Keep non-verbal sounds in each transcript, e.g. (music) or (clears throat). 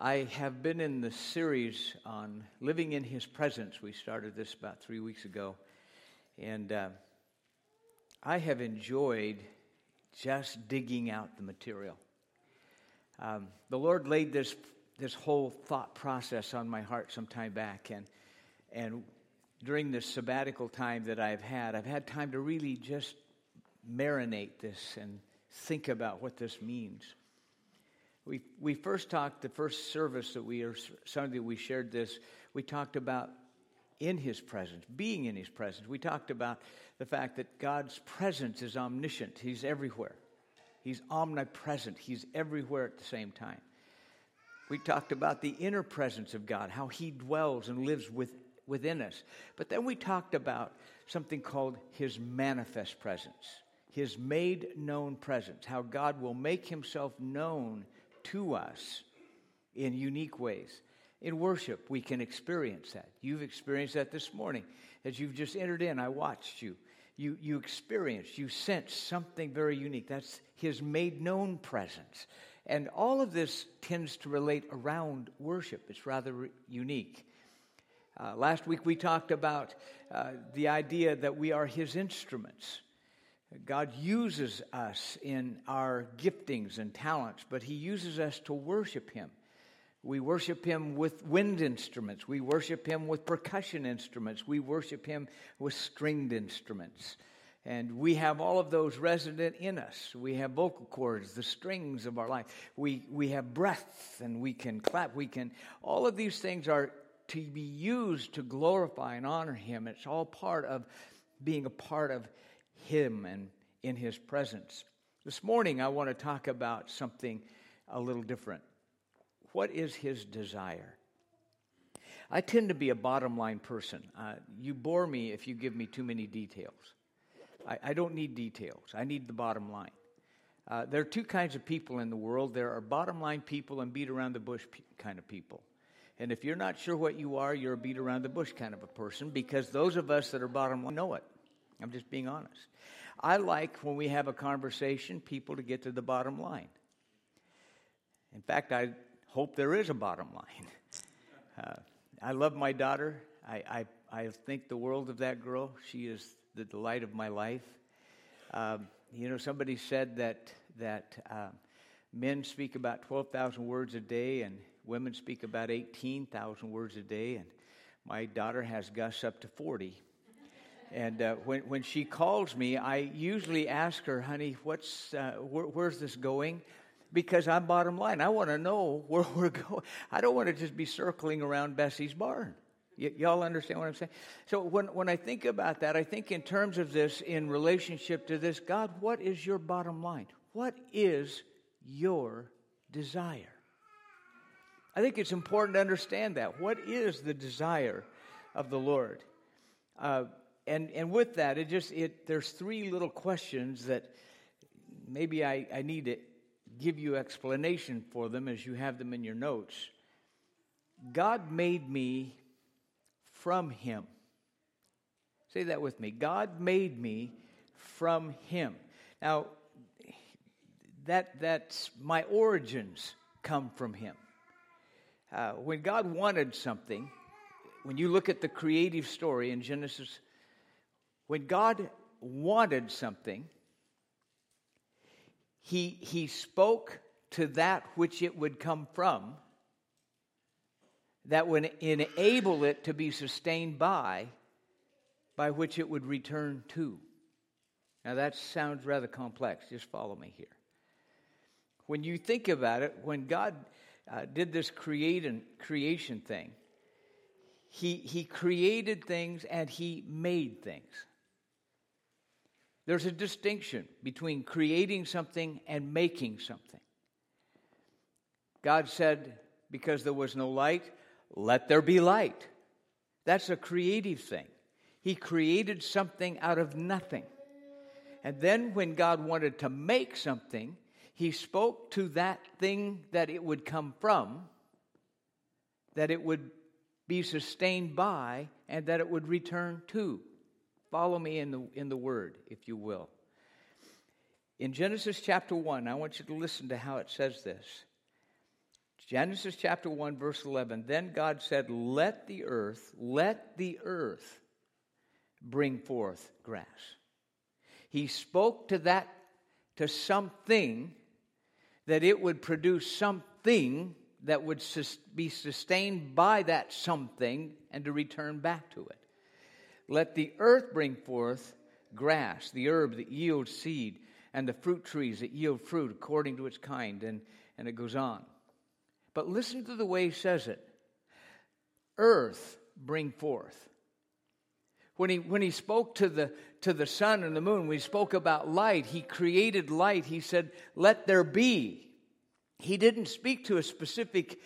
I have been in the series on living in His presence. We started this about three weeks ago. And uh, I have enjoyed just digging out the material. Um, the Lord laid this, this whole thought process on my heart some time back. And, and during this sabbatical time that I've had, I've had time to really just marinate this and think about what this means. We, we first talked, the first service that we, or Sunday we shared this, we talked about in His presence, being in His presence. We talked about the fact that God's presence is omniscient, He's everywhere. He's omnipresent, He's everywhere at the same time. We talked about the inner presence of God, how He dwells and lives with, within us. But then we talked about something called His manifest presence, His made known presence, how God will make Himself known to us in unique ways. In worship, we can experience that. You've experienced that this morning. As you've just entered in, I watched you. You, you experienced, you sensed something very unique. That's his made known presence. And all of this tends to relate around worship. It's rather unique. Uh, last week we talked about uh, the idea that we are his instruments. God uses us in our giftings and talents, but He uses us to worship Him. We worship Him with wind instruments. We worship Him with percussion instruments. We worship Him with stringed instruments. And we have all of those resident in us. We have vocal cords, the strings of our life. We, we have breath and we can clap. We can, all of these things are to be used to glorify and honor Him. It's all part of being a part of him and in His presence. This morning, I want to talk about something a little different. What is His desire? I tend to be a bottom line person. Uh, you bore me if you give me too many details. I, I don't need details, I need the bottom line. Uh, there are two kinds of people in the world there are bottom line people and beat around the bush pe- kind of people. And if you're not sure what you are, you're a beat around the bush kind of a person because those of us that are bottom line know it. I'm just being honest. I like when we have a conversation, people to get to the bottom line. In fact, I hope there is a bottom line. (laughs) Uh, I love my daughter. I, I, I, think the world of that girl. She is the delight of my life. Um, you know, somebody said that, that uh, men speak about 12,000 words a day and women speak about 18,000 words a day, and my daughter has Gus up to 40. And uh, when, when she calls me, I usually ask her, honey, what's, uh, wh- where's this going? Because I'm bottom line. I want to know where (laughs) we're going. I don't want to just be circling around Bessie's barn. Y- y'all understand what I'm saying? So when, when I think about that, I think in terms of this in relationship to this God, what is your bottom line? What is your desire? I think it's important to understand that. What is the desire of the Lord? Uh, and and with that, it just it there's three little questions that maybe I, I need to give you explanation for them as you have them in your notes. God made me from Him. Say that with me. God made me from Him. Now, that that's my origins come from Him. Uh, when God wanted something, when you look at the creative story in Genesis when God wanted something, he, he spoke to that which it would come from, that would enable it to be sustained by, by which it would return to. Now that sounds rather complex. Just follow me here. When you think about it, when God uh, did this create creation thing, he, he created things and he made things. There's a distinction between creating something and making something. God said, because there was no light, let there be light. That's a creative thing. He created something out of nothing. And then when God wanted to make something, he spoke to that thing that it would come from, that it would be sustained by, and that it would return to. Follow me in the, in the word, if you will. In Genesis chapter 1, I want you to listen to how it says this. Genesis chapter 1, verse 11. Then God said, Let the earth, let the earth bring forth grass. He spoke to that, to something, that it would produce something that would be sustained by that something and to return back to it. Let the earth bring forth grass, the herb that yields seed, and the fruit trees that yield fruit according to its kind. And, and it goes on. But listen to the way he says it earth bring forth. When he, when he spoke to the, to the sun and the moon, he spoke about light, he created light. He said, Let there be. He didn't speak to a specific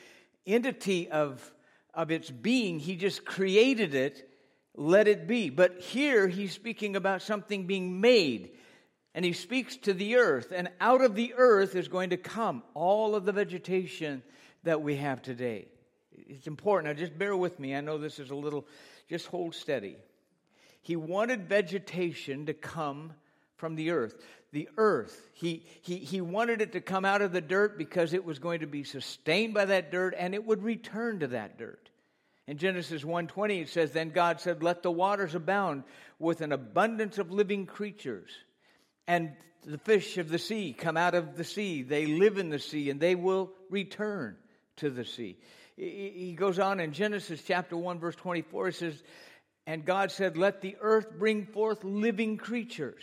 entity of, of its being, he just created it, let it be. But here he's speaking about something being made. And he speaks to the earth, and out of the earth is going to come all of the vegetation that we have today. It's important. Now, just bear with me. I know this is a little, just hold steady. He wanted vegetation to come from the earth. The earth, he, he, he wanted it to come out of the dirt because it was going to be sustained by that dirt and it would return to that dirt. In Genesis 1:20 it says then God said let the waters abound with an abundance of living creatures and the fish of the sea come out of the sea they live in the sea and they will return to the sea. He goes on in Genesis chapter 1, verse 24, it says, And God said, Let the earth bring forth living creatures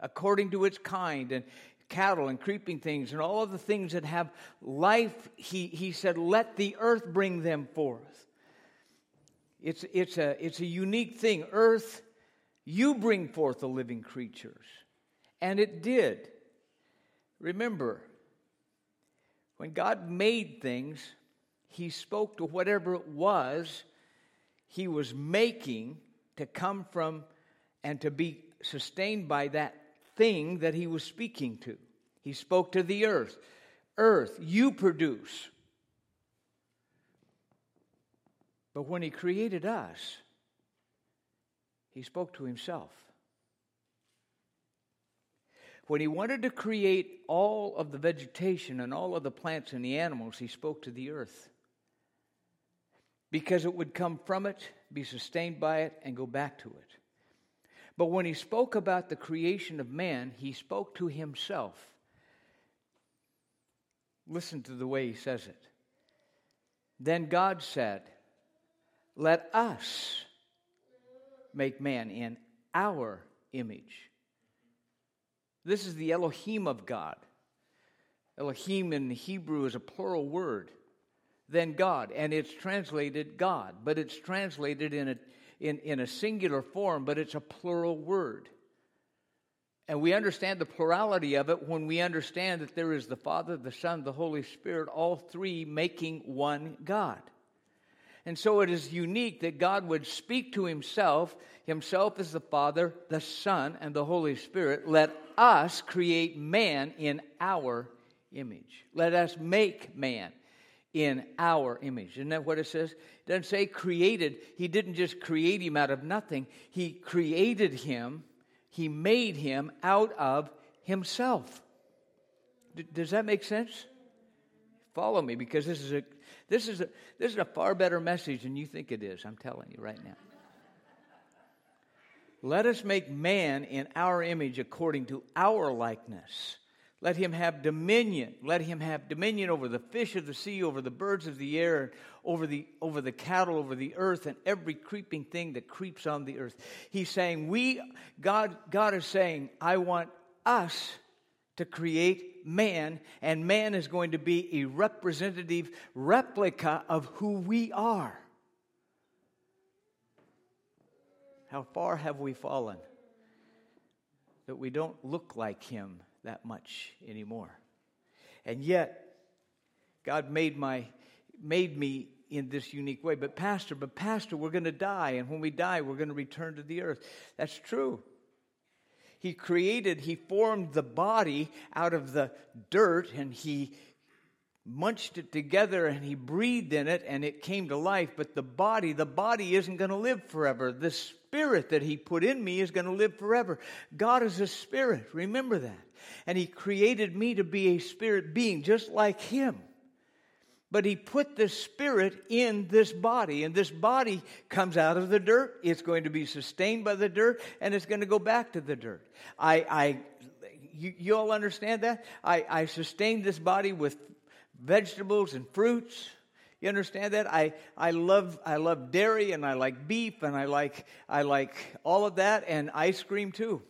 according to its kind, and cattle and creeping things, and all of the things that have life. He, he said, Let the earth bring them forth. It's, it's, a, it's a unique thing. Earth, you bring forth the living creatures. And it did. Remember, when God made things, He spoke to whatever it was He was making to come from and to be sustained by that thing that He was speaking to. He spoke to the earth Earth, you produce. But when He created us, He spoke to Himself when he wanted to create all of the vegetation and all of the plants and the animals, he spoke to the earth. Because it would come from it, be sustained by it, and go back to it. But when he spoke about the creation of man, he spoke to himself. Listen to the way he says it. Then God said, Let us make man in our image this is the Elohim of God. Elohim in Hebrew is a plural word. Then God, and it's translated God, but it's translated in a, in, in a singular form, but it's a plural word. And we understand the plurality of it when we understand that there is the Father, the Son, the Holy Spirit, all three making one God. And so it is unique that God would speak to himself, himself as the Father, the Son, and the Holy Spirit. Let us create man in our image. Let us make man in our image. Isn't that what it says? It doesn't say created. He didn't just create him out of nothing, he created him, he made him out of himself. D- does that make sense? Follow me because this is a this is a, this is a far better message than you think it is, I'm telling you right now. Let us make man in our image according to our likeness. Let him have dominion. Let him have dominion over the fish of the sea, over the birds of the air, over the, over the cattle, over the earth, and every creeping thing that creeps on the earth. He's saying, We, God, God is saying, I want us to create man, and man is going to be a representative replica of who we are. How far have we fallen that we don't look like him that much anymore? And yet, God made my made me in this unique way. But pastor, but pastor, we're going to die and when we die we're going to return to the earth. That's true. He created, he formed the body out of the dirt and he munched it together and he breathed in it and it came to life. But the body, the body isn't going to live forever. The spirit that he put in me is going to live forever. God is a spirit. Remember that. And he created me to be a spirit being just like him. But he put the spirit in this body and this body comes out of the dirt. It's going to be sustained by the dirt and it's going to go back to the dirt. I, I you, you all understand that? I, I sustain this body with vegetables and fruits. You understand that? I, I love i love dairy and i like beef and i like i like all of that and ice cream too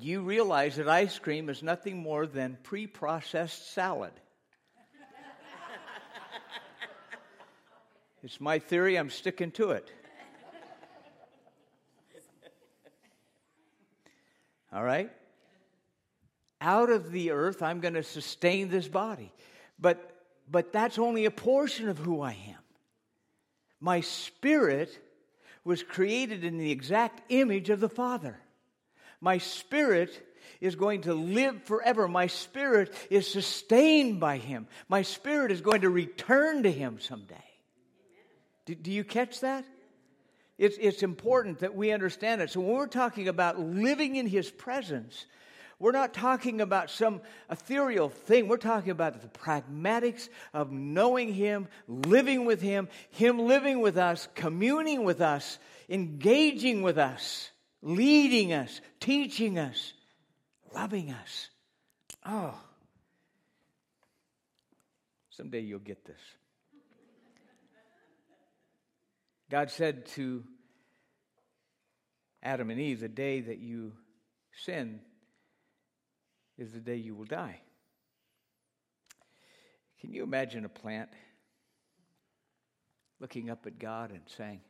you realize that ice cream is nothing more than pre processed salad. it's my theory, I'm sticking to it. All right? Out of the earth, I'm going to sustain this body. But, but that's only a portion of who I am. My spirit was created in the exact image of the Father. My spirit is going to live forever. My spirit is sustained by Him. My spirit is going to return to Him someday. Do, do, you catch that? It's, it's important that we understand it. So, when we're talking about living in His presence, we're not talking about some ethereal thing. We're talking about the pragmatics of knowing Him, living with Him, Him living with us, communing with us, engaging with us leading us, teaching us, loving us. Oh, someday you'll get this. God said to Adam and Eve, The day that you sin is the day you will die. Can you imagine a plant looking up at God and saying,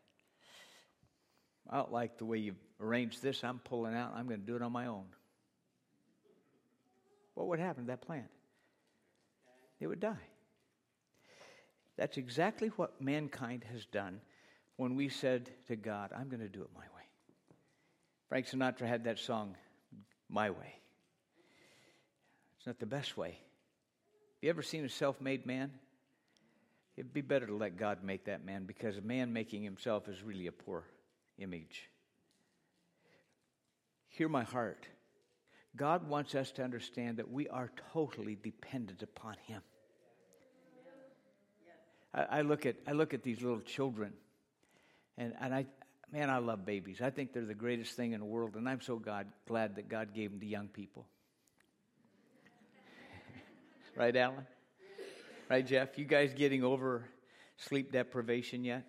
I don't like the way you've arranged this. I'm pulling out. I'm going to do it on my own. What would happen to that plant? It would die. That's exactly what mankind has done when we said to God, I'm going to do it my way. Frank Sinatra had that song, My Way. It's not the best way. Have you ever seen a self made man? It'd be better to let God make that man because a man making himself is really a poor image. Hear my heart. God wants us to understand that we are totally dependent upon Him. I, I, look at I look at these little children, and, and I man, I love babies. I think they're the greatest thing in the world, and I'm so God glad that God gave them to young people. (laughs) right, Alan? Right, Jeff? You guys getting over sleep deprivation yet?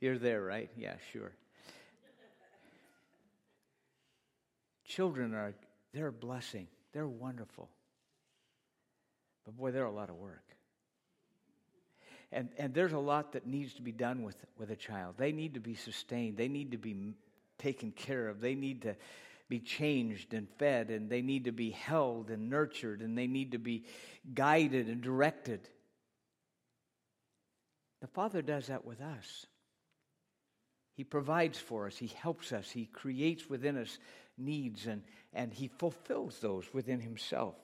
You're there, right? Yeah, sure. Children are, they're a blessing. They're wonderful. But boy, they're a lot of work. And, and there's a lot that needs to be done with, with a child. They need to be sustained. They need to be taken care of. They need to be changed and fed, and they need to be held and nurtured, and they need to be guided and directed. The Father does that with us. He provides for us, He helps us, He creates within us needs, and, and He fulfills those within Himself.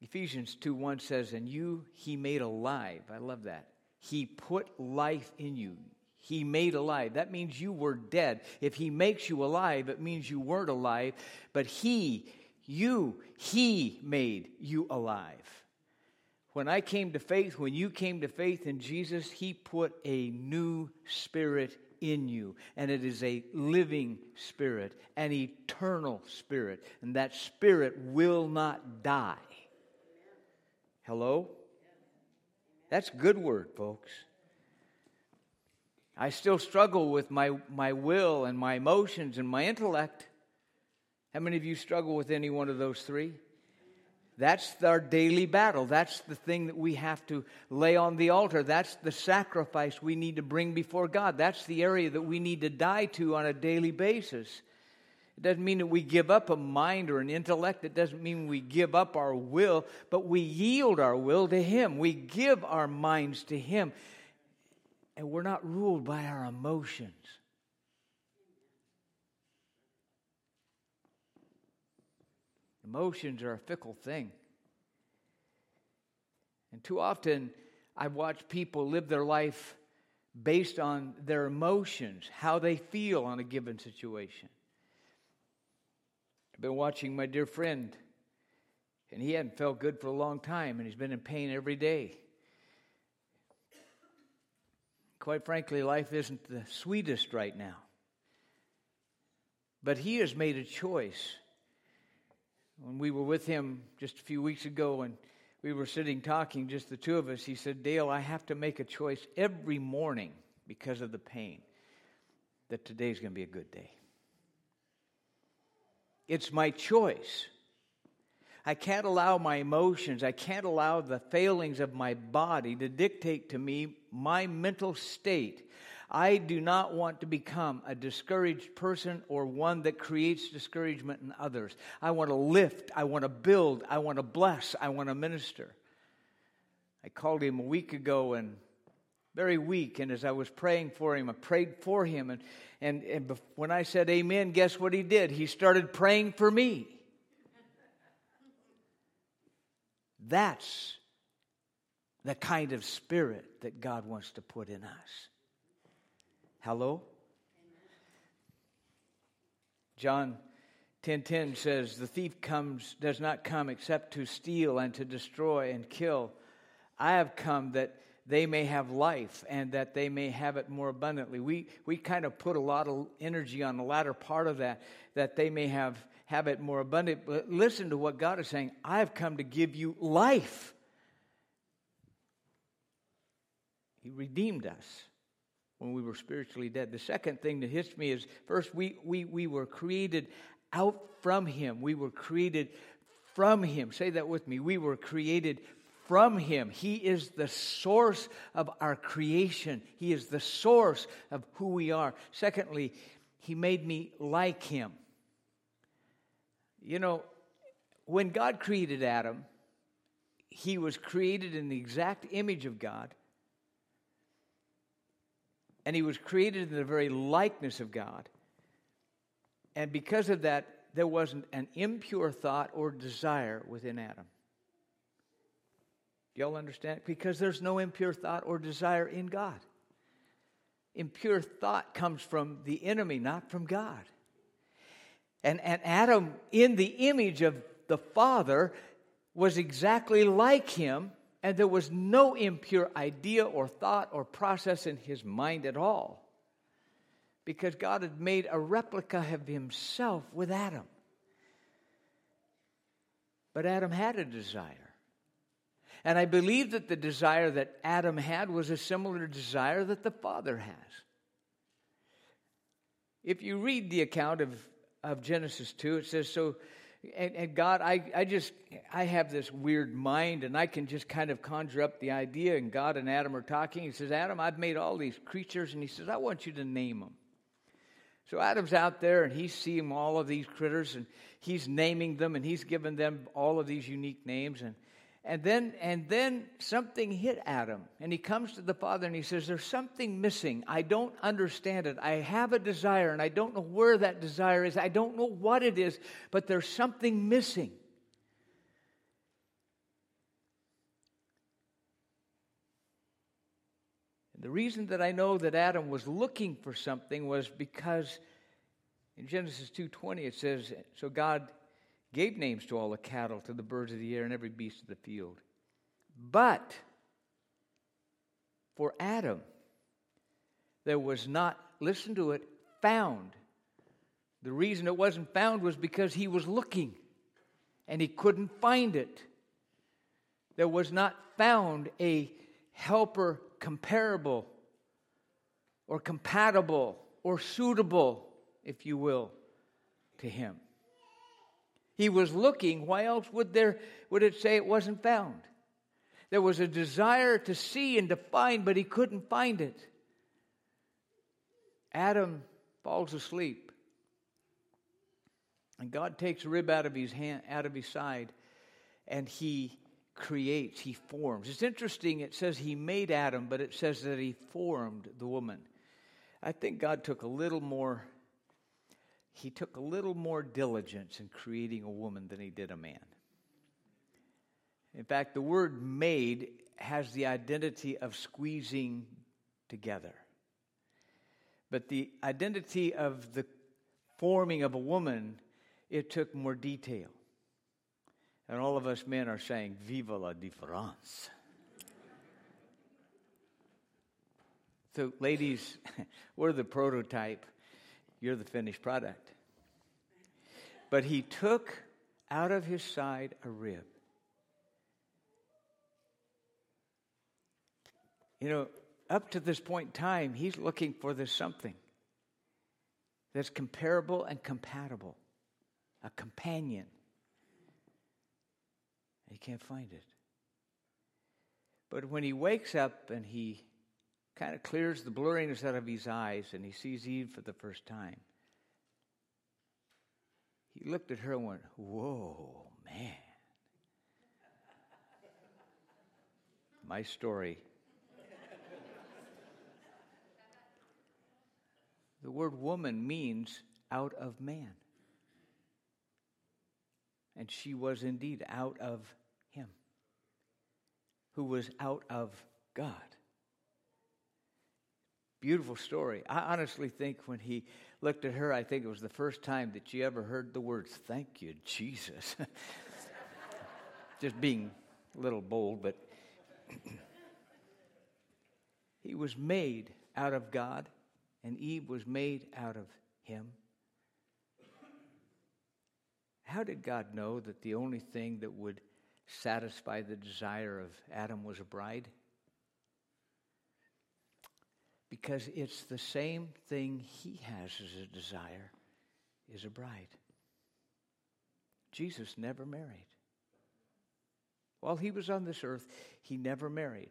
Ephesians 2 1 says, And you He made alive. I love that. He put life in you. He made alive. That means you were dead. If He makes you alive, it means you weren't alive, but He, you, He made you alive. When I came to faith, when you came to faith in Jesus, He put a new spirit in you. And it is a living spirit, an eternal spirit. And that spirit will not die. Hello? That's good word, folks. I still struggle with my, my will and my emotions and my intellect. How many of you struggle with any one of those three? That's our daily battle. That's the thing that we have to lay on the altar. That's the sacrifice we need to bring before God. That's the area that we need to die to on a daily basis. It doesn't mean that we give up a mind or an intellect. It doesn't mean we give up our will, but we yield our will to Him. We give our minds to Him. And we're not ruled by our emotions. Emotions are a fickle thing. And too often, I watch people live their life based on their emotions, how they feel on a given situation. I've been watching my dear friend, and he hadn't felt good for a long time, and he's been in pain every day. Quite frankly, life isn't the sweetest right now. But he has made a choice. When we were with him just a few weeks ago and we were sitting talking, just the two of us, he said, Dale, I have to make a choice every morning because of the pain that today's going to be a good day. It's my choice. I can't allow my emotions, I can't allow the failings of my body to dictate to me my mental state. I do not want to become a discouraged person or one that creates discouragement in others. I want to lift, I want to build, I want to bless, I want to minister. I called him a week ago and very weak, and as I was praying for him, I prayed for him, and, and, and when I said amen, guess what he did? He started praying for me. That's the kind of spirit that God wants to put in us. Hello? John 10:10 says the thief comes does not come except to steal and to destroy and kill. I have come that they may have life and that they may have it more abundantly. We we kind of put a lot of energy on the latter part of that that they may have have it more abundant. But listen to what God is saying. I have come to give you life. He redeemed us when we were spiritually dead. The second thing that hits me is first, we, we, we were created out from Him. We were created from Him. Say that with me. We were created from Him. He is the source of our creation, He is the source of who we are. Secondly, He made me like Him. You know, when God created Adam, he was created in the exact image of God and he was created in the very likeness of God. And because of that, there wasn't an impure thought or desire within Adam. Y'all understand? Because there's no impure thought or desire in God. Impure thought comes from the enemy, not from God. And, and Adam, in the image of the Father, was exactly like him and there was no impure idea or thought or process in his mind at all. Because God had made a replica of himself with Adam. But Adam had a desire. And I believe that the desire that Adam had was a similar desire that the Father has. If you read the account of, of Genesis 2, it says, So and, and, God, I, I just, I have this weird mind and I can just kind of conjure up the idea. And God and Adam are talking. He says, Adam, I've made all these creatures. And he says, I want you to name them. So Adam's out there and he's seeing all of these critters and he's naming them and he's giving them all of these unique names. And and then, and then something hit Adam, and he comes to the father and he says, There's something missing. I don't understand it. I have a desire, and I don't know where that desire is. I don't know what it is, but there's something missing. And the reason that I know that Adam was looking for something was because in Genesis 2:20 it says, So God gave names to all the cattle, to the birds of the air, and every beast of the field. But for Adam, there was not, listen to it, found. The reason it wasn't found was because he was looking and he couldn't find it. There was not found a helper comparable or compatible or suitable, if you will, to him. He was looking. Why else would there would it say it wasn't found? There was a desire to see and to find, but he couldn't find it. Adam falls asleep. And God takes a rib out of his hand, out of his side, and he creates, he forms. It's interesting, it says he made Adam, but it says that he formed the woman. I think God took a little more he took a little more diligence in creating a woman than he did a man. In fact, the word made has the identity of squeezing together. But the identity of the forming of a woman it took more detail. And all of us men are saying, Viva la différence. so, ladies, (laughs) we're the prototype, you're the finished product. But he took out of his side a rib. You know, up to this point in time, he's looking for this something that's comparable and compatible, a companion. He can't find it. But when he wakes up and he kind of clears the blurriness out of his eyes and he sees Eve for the first time, he looked at her and went, Whoa, man. My story. the word woman means out of man. And she was indeed out of him, who was out of God. Beautiful story. I honestly think when he looked at her, I think it was the first time that she ever heard the words, Thank you, Jesus. (laughs) Just being a little bold, but (clears throat) he was made out of God, and Eve was made out of him. How did God know that the only thing that would satisfy the desire of Adam was a bride? Because it's the same thing he has as a desire is a bride. Jesus never married. While he was on this earth, he never married.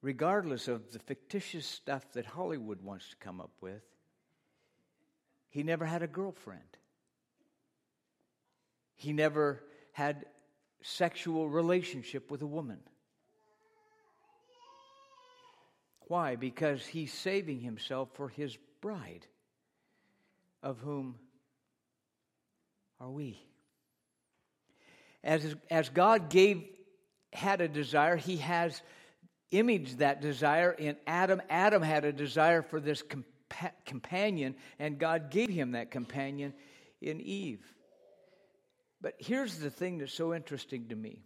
Regardless of the fictitious stuff that Hollywood wants to come up with, he never had a girlfriend. He never had sexual relationship with a woman. Why? Because he's saving himself for his bride, of whom are we. As, as God gave, had a desire, he has imaged that desire in Adam. Adam had a desire for this compa- companion, and God gave him that companion in Eve. But here's the thing that's so interesting to me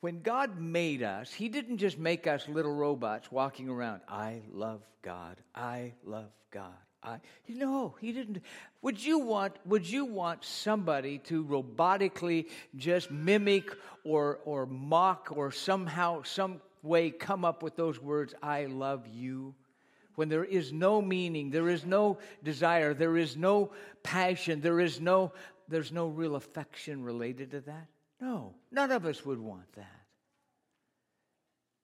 when God made us, He didn't just make us little robots walking around. I love God. I love God. I no, He didn't. Would you want? Would you want somebody to robotically just mimic or or mock or somehow some way come up with those words? I love you. When there is no meaning, there is no desire, there is no passion, there is no there's no real affection related to that. No, none of us would want that.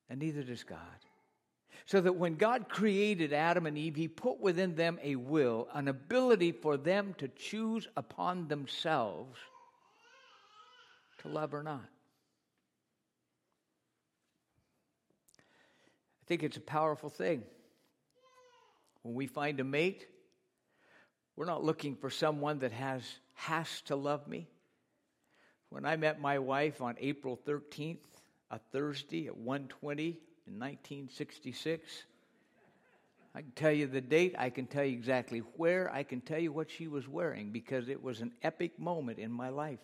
And neither does God. So that when God created Adam and Eve, He put within them a will, an ability for them to choose upon themselves to love or not. I think it's a powerful thing. When we find a mate, we're not looking for someone that has has to love me. When I met my wife on April 13th, a Thursday at 1:20 in 1966, I can tell you the date, I can tell you exactly where, I can tell you what she was wearing because it was an epic moment in my life.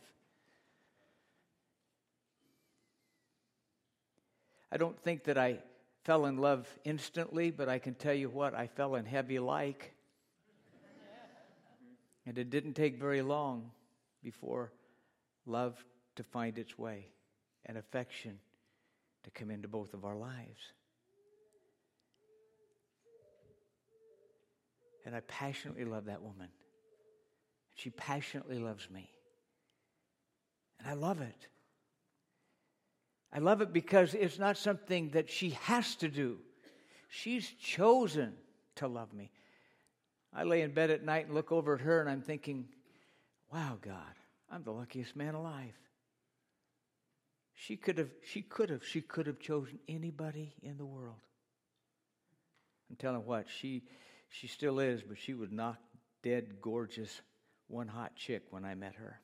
I don't think that I fell in love instantly, but I can tell you what, I fell in heavy like. And it didn't take very long before love to find its way and affection to come into both of our lives. And I passionately love that woman. She passionately loves me. And I love it. I love it because it's not something that she has to do. She's chosen to love me. I lay in bed at night and look over at her and I'm thinking, wow, God, I'm the luckiest man alive. She could have, she could have, she could have chosen anybody in the world. I'm telling what, she, she still is, but she was not dead gorgeous, one hot chick when I met her.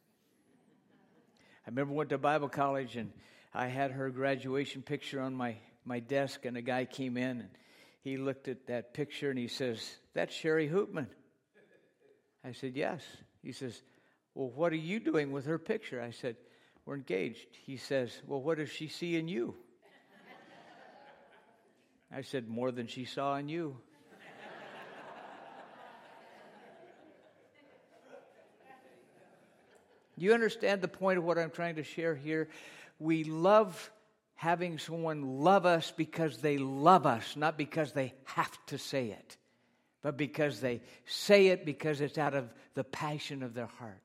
I remember went to Bible college and I had her graduation picture on my, my desk, and a guy came in and he looked at that picture and he says, That's Sherry Hoopman. I said, Yes. He says, Well, what are you doing with her picture? I said, We're engaged. He says, Well, what does she see in you? I said, More than she saw in you. Do you understand the point of what I'm trying to share here? We love having someone love us because they love us, not because they have to say it, but because they say it because it's out of the passion of their heart.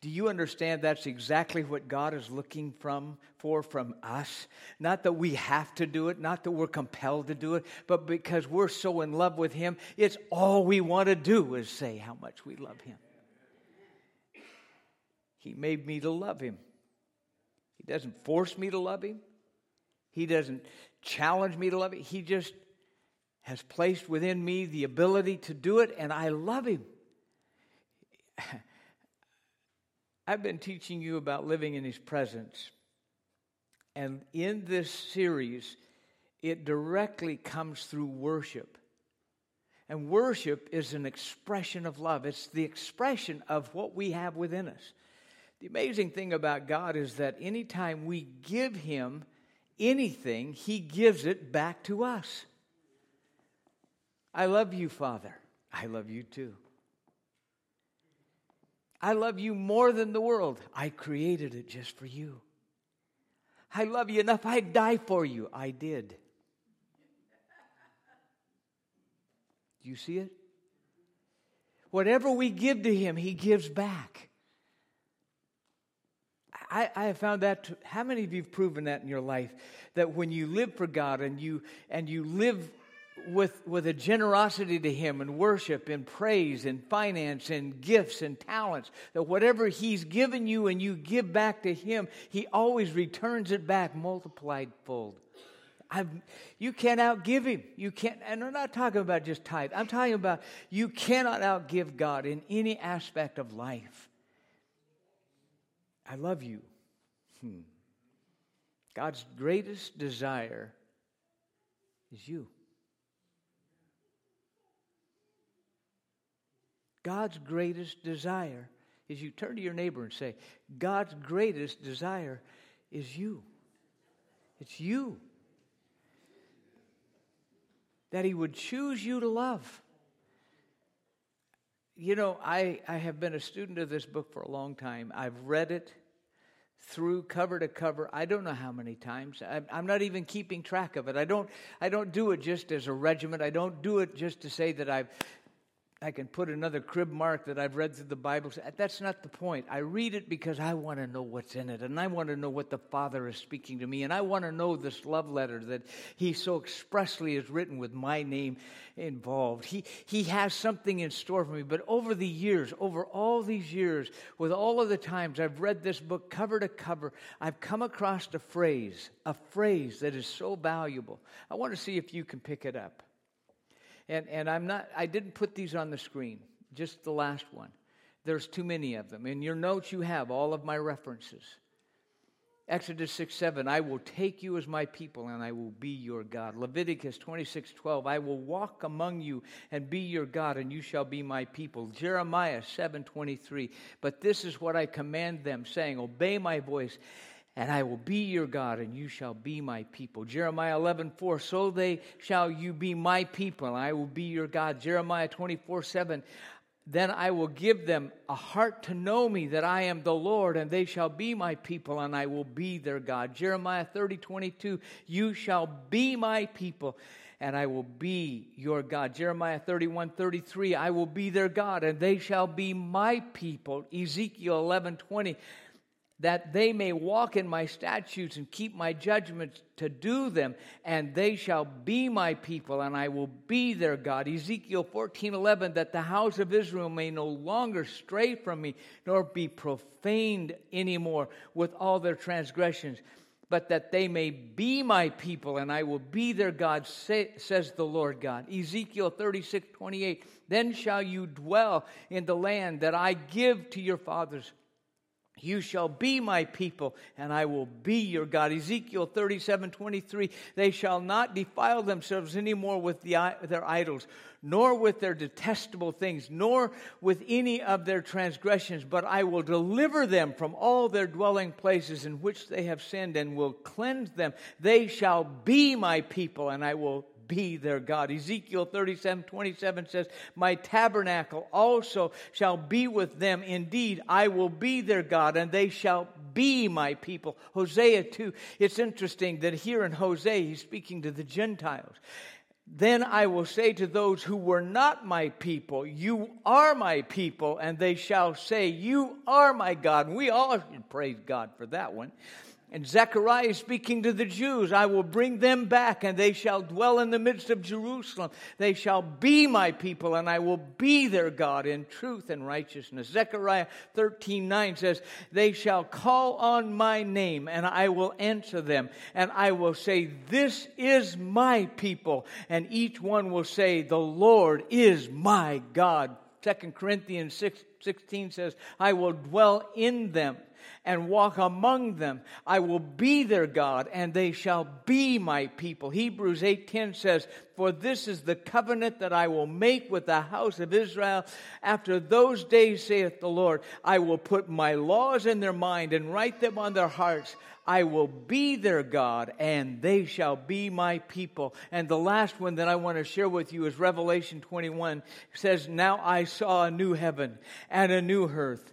Do you understand that's exactly what God is looking from for from us? Not that we have to do it, not that we're compelled to do it, but because we're so in love with him, it's all we want to do is say how much we love him. He made me to love him. He doesn't force me to love him. He doesn't challenge me to love him. He just has placed within me the ability to do it, and I love him. (laughs) I've been teaching you about living in His presence. And in this series, it directly comes through worship. And worship is an expression of love, it's the expression of what we have within us. The amazing thing about God is that anytime we give Him anything, He gives it back to us. I love you, Father. I love you too. I love you more than the world. I created it just for you. I love you enough, I'd die for you. I did. Do you see it? Whatever we give to Him, He gives back. I, I, have found that. To, how many of you have proven that in your life? That when you live for God and you and you live with, with a generosity to Him and worship and praise and finance and gifts and talents, that whatever He's given you and you give back to Him, He always returns it back multiplied fold. I've, you can't outgive Him. You can't, and I'm not talking about just tithe. I'm talking about you cannot outgive God in any aspect of life. I love you. Hmm. God's greatest desire is you. God's greatest desire is you turn to your neighbor and say, God's greatest desire is you. It's you. That He would choose you to love. You know, I, I have been a student of this book for a long time. I've read it through cover to cover i don't know how many times i'm not even keeping track of it i don't i don't do it just as a regiment i don't do it just to say that i've I can put another crib mark that I've read through the Bible. That's not the point. I read it because I want to know what's in it, and I want to know what the Father is speaking to me, and I want to know this love letter that He so expressly has written with my name involved. He, he has something in store for me. But over the years, over all these years, with all of the times I've read this book cover to cover, I've come across a phrase, a phrase that is so valuable. I want to see if you can pick it up. And, and I'm not, I didn't put these on the screen, just the last one. There's too many of them. In your notes, you have all of my references. Exodus 6 7, I will take you as my people and I will be your God. Leviticus 26 12, I will walk among you and be your God and you shall be my people. Jeremiah 7 23, but this is what I command them, saying, Obey my voice and I will be your God, and you shall be my people. Jeremiah 11, 4, so they shall you be my people, and I will be your God. Jeremiah 24, 7, then I will give them a heart to know me that I am the Lord, and they shall be my people, and I will be their God. Jeremiah 30, 22, you shall be my people, and I will be your God. Jeremiah 31, 33, I will be their God, and they shall be my people. Ezekiel 11, 20, that they may walk in my statutes and keep my judgments to do them, and they shall be my people, and I will be their God. Ezekiel 14 11, that the house of Israel may no longer stray from me, nor be profaned anymore with all their transgressions, but that they may be my people, and I will be their God, say, says the Lord God. Ezekiel 36 28, then shall you dwell in the land that I give to your fathers You shall be my people, and I will be your God. Ezekiel 37 23. They shall not defile themselves anymore with the, their idols, nor with their detestable things, nor with any of their transgressions, but I will deliver them from all their dwelling places in which they have sinned, and will cleanse them. They shall be my people, and I will be their God. Ezekiel 37 27 says, My tabernacle also shall be with them. Indeed, I will be their God, and they shall be my people. Hosea 2. It's interesting that here in Hosea, he's speaking to the Gentiles. Then I will say to those who were not my people, You are my people, and they shall say, You are my God. And we all should praise God for that one. And Zechariah speaking to the Jews I will bring them back, and they shall dwell in the midst of Jerusalem. They shall be my people, and I will be their God in truth and righteousness. Zechariah 13 9 says, They shall call on my name, and I will answer them, and I will say, This is my people. And each one will say, The Lord is my God. 2 Corinthians 6, 16 says, I will dwell in them and walk among them. I will be their God, and they shall be my people. Hebrews 8:10 says, "For this is the covenant that I will make with the house of Israel after those days, saith the Lord. I will put my laws in their mind and write them on their hearts. I will be their God, and they shall be my people." And the last one that I want to share with you is Revelation 21. It says, "Now I saw a new heaven and a new earth."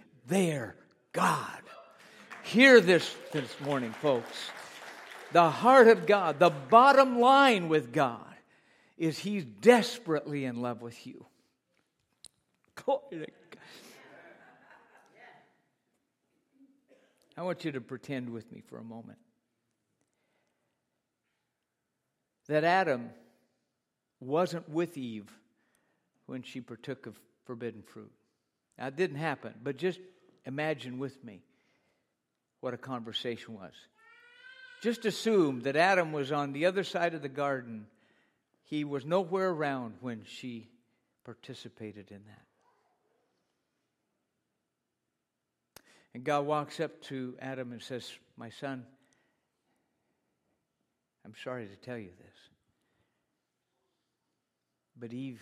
their God. Hear this this morning, folks. The heart of God, the bottom line with God, is He's desperately in love with you. I want you to pretend with me for a moment that Adam wasn't with Eve when she partook of forbidden fruit. Now, it didn't happen, but just imagine with me what a conversation was. Just assume that Adam was on the other side of the garden. He was nowhere around when she participated in that. And God walks up to Adam and says, My son, I'm sorry to tell you this, but Eve,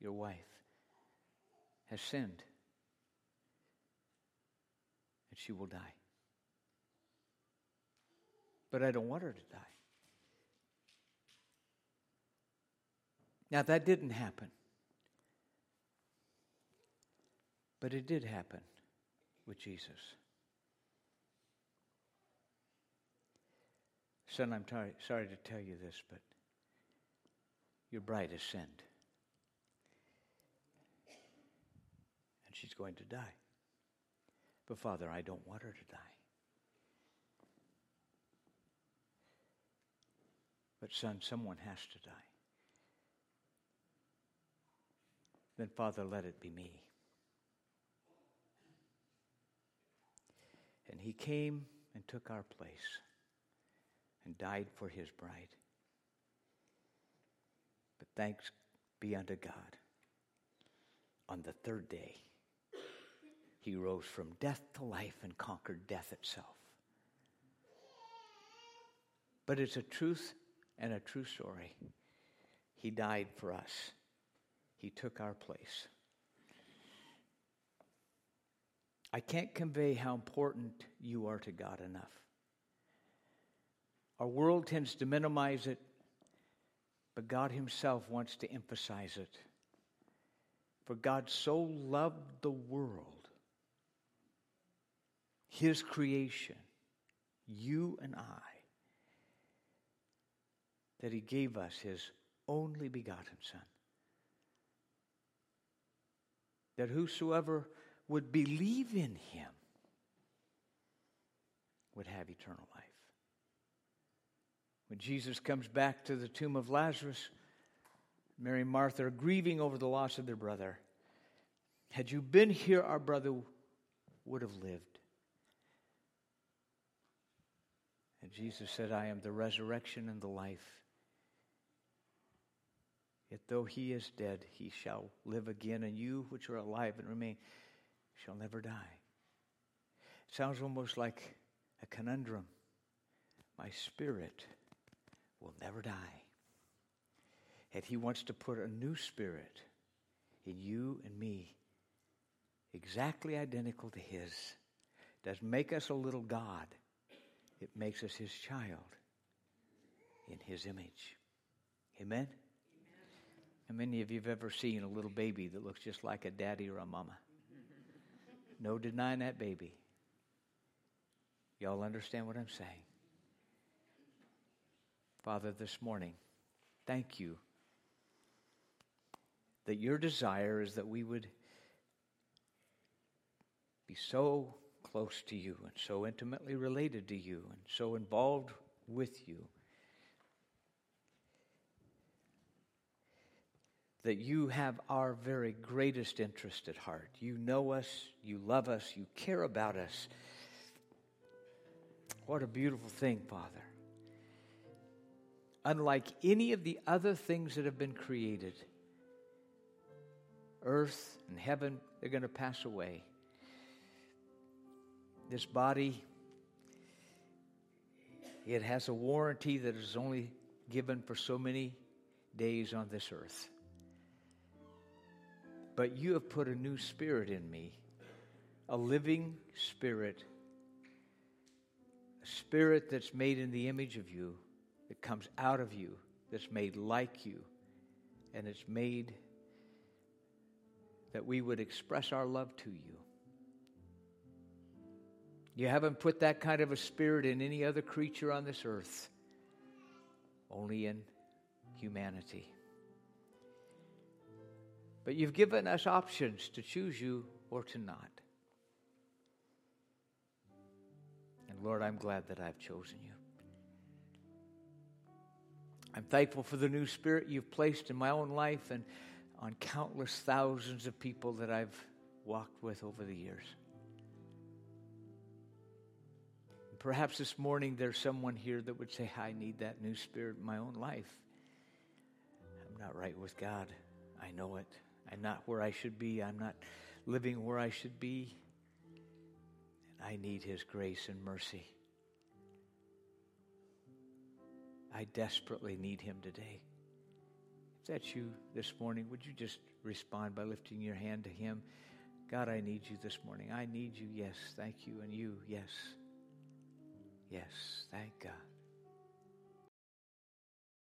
your wife, has sinned she will die. But I don't want her to die. Now, that didn't happen. But it did happen with Jesus. Son, I'm tar- sorry to tell you this, but your bride has sinned. And she's going to die. But Father, I don't want her to die. But son, someone has to die. Then, Father, let it be me. And he came and took our place and died for his bride. But thanks be unto God. On the third day, he rose from death to life and conquered death itself. But it's a truth and a true story. He died for us, He took our place. I can't convey how important you are to God enough. Our world tends to minimize it, but God Himself wants to emphasize it. For God so loved the world his creation, you and I, that He gave us His only begotten Son. That whosoever would believe in Him would have eternal life. When Jesus comes back to the tomb of Lazarus, Mary and Martha are grieving over the loss of their brother. Had you been here, our brother would have lived. Jesus said, I am the resurrection and the life. Yet though he is dead, he shall live again, and you which are alive and remain shall never die. It sounds almost like a conundrum. My spirit will never die. And he wants to put a new spirit in you and me, exactly identical to his. Does make us a little God. It makes us his child in his image. Amen? How many of you have ever seen a little baby that looks just like a daddy or a mama? No denying that baby. Y'all understand what I'm saying? Father, this morning, thank you that your desire is that we would be so close to you and so intimately related to you and so involved with you that you have our very greatest interest at heart. You know us, you love us, you care about us. What a beautiful thing, Father. Unlike any of the other things that have been created, earth and heaven, they're going to pass away. This body, it has a warranty that is only given for so many days on this earth. But you have put a new spirit in me, a living spirit, a spirit that's made in the image of you, that comes out of you, that's made like you, and it's made that we would express our love to you. You haven't put that kind of a spirit in any other creature on this earth, only in humanity. But you've given us options to choose you or to not. And Lord, I'm glad that I've chosen you. I'm thankful for the new spirit you've placed in my own life and on countless thousands of people that I've walked with over the years. Perhaps this morning there's someone here that would say, I need that new spirit in my own life. I'm not right with God. I know it. I'm not where I should be. I'm not living where I should be. And I need His grace and mercy. I desperately need Him today. If that's you this morning, would you just respond by lifting your hand to Him? God, I need you this morning. I need you. Yes, thank you. And you, yes. Yes, thank God.